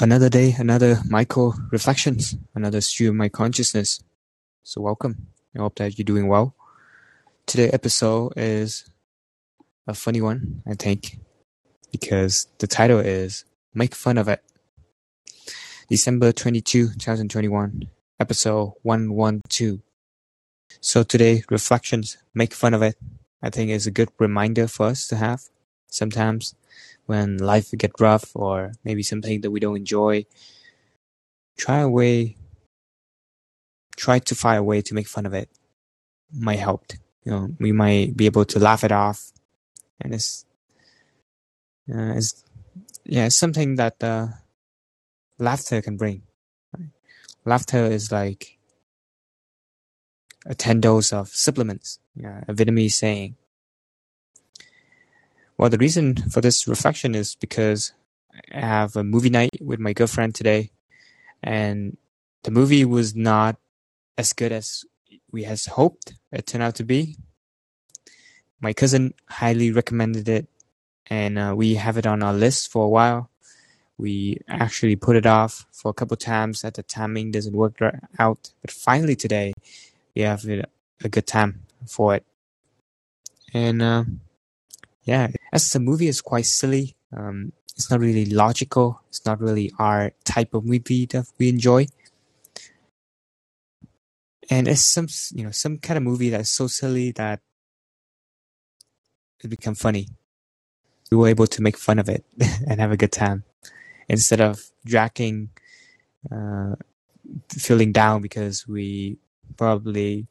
another day, another Michael reflections, another stream of my consciousness. So welcome. I hope that you're doing well. Today episode is a funny one, I think, because the title is Make Fun of It. December 22, 2021, episode 112. So today, reflections, make fun of it, I think is a good reminder for us to have. Sometimes when life get rough or maybe something that we don't enjoy, try a way, try to find a way to make fun of it. Might help. You know, we might be able to laugh it off, and it's, uh, it's yeah, it's something that uh, laughter can bring. Right? Laughter is like a 10 dose of supplements, yeah, a Vietnamese saying. Well, the reason for this reflection is because I have a movie night with my girlfriend today, and the movie was not as good as we had hoped it turned out to be. My cousin highly recommended it, and uh, we have it on our list for a while. We actually put it off for a couple times that the timing doesn't work out, but finally today we have a good time for it. And uh, yeah, as the movie is quite silly. Um, it's not really logical. It's not really our type of movie that we enjoy. And it's some, you know, some kind of movie that's so silly that it become funny. We were able to make fun of it and have a good time instead of dragging, uh, feeling down because we probably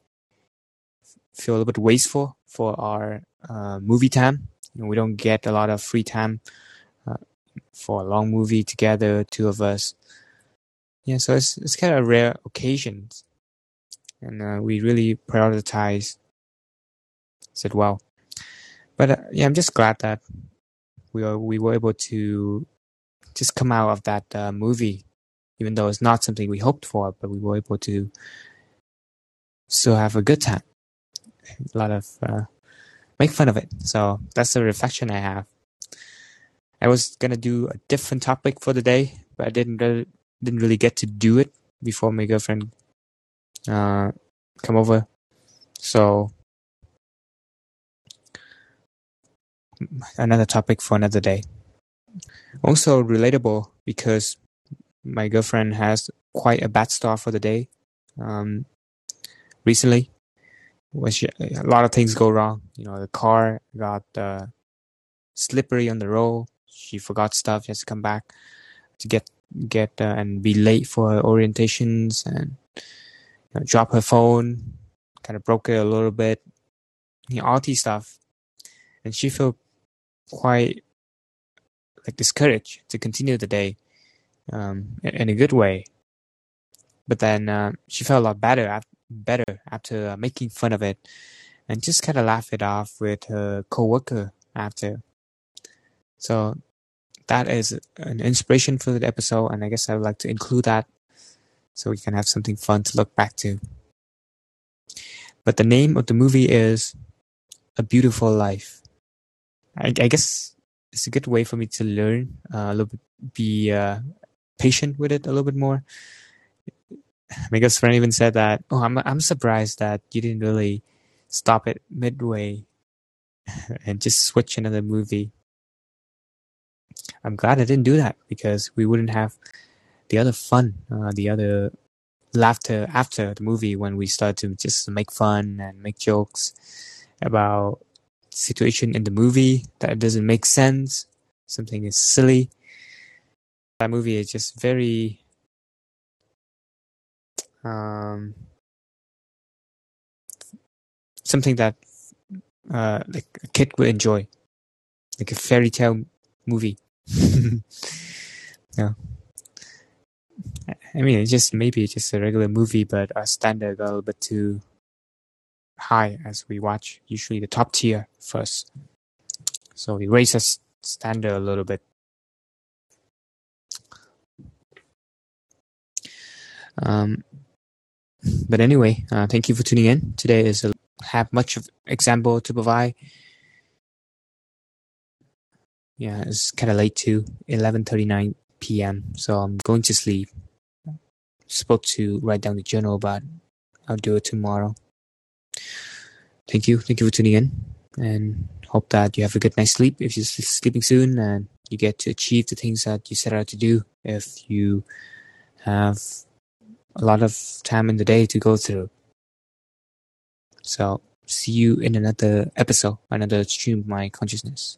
feel a little bit wasteful for our uh, movie time we don't get a lot of free time uh, for a long movie together, two of us. Yeah, so it's it's kind of rare occasions, and uh, we really prioritize it well. But uh, yeah, I'm just glad that we were we were able to just come out of that uh, movie, even though it's not something we hoped for, but we were able to still have a good time. A lot of uh, make fun of it. So that's the reflection I have. I was gonna do a different topic for the day, but I didn't really, didn't really get to do it before my girlfriend uh, come over. So another topic for another day. Also relatable because my girlfriend has quite a bad start for the day. Um, recently, which a lot of things go wrong. You know, the car got uh, slippery on the road. She forgot stuff. She has to come back to get get uh, and be late for orientations and you know, drop her phone. Kind of broke it a little bit. You know, all these stuff, and she felt quite like discouraged to continue the day um, in a good way. But then uh, she felt a lot better after better after uh, making fun of it and just kind of laugh it off with her coworker after. So that is an inspiration for the episode, and I guess I would like to include that so we can have something fun to look back to. But the name of the movie is A Beautiful Life. I, I guess it's a good way for me to learn uh, a little bit, be uh, patient with it a little bit more good friend even said that, "Oh, I'm I'm surprised that you didn't really stop it midway and just switch another movie." I'm glad I didn't do that because we wouldn't have the other fun, uh, the other laughter after the movie when we start to just make fun and make jokes about situation in the movie that doesn't make sense. Something is silly. That movie is just very um, something that uh, like a kid would enjoy, like a fairy tale movie. yeah. I mean, it's just maybe it's just a regular movie, but our standard a little bit too high as we watch usually the top tier first. So we raise our standard a little bit. Um, but anyway, uh, thank you for tuning in. Today is a, have much of example to provide. Yeah, it's kind of late too. Eleven thirty nine p.m. So I'm going to sleep. supposed to write down the journal, but I'll do it tomorrow. Thank you. Thank you for tuning in and hope that you have a good night's sleep if you're sleeping soon and you get to achieve the things that you set out to do if you have a lot of time in the day to go through. So see you in another episode, another stream of my consciousness.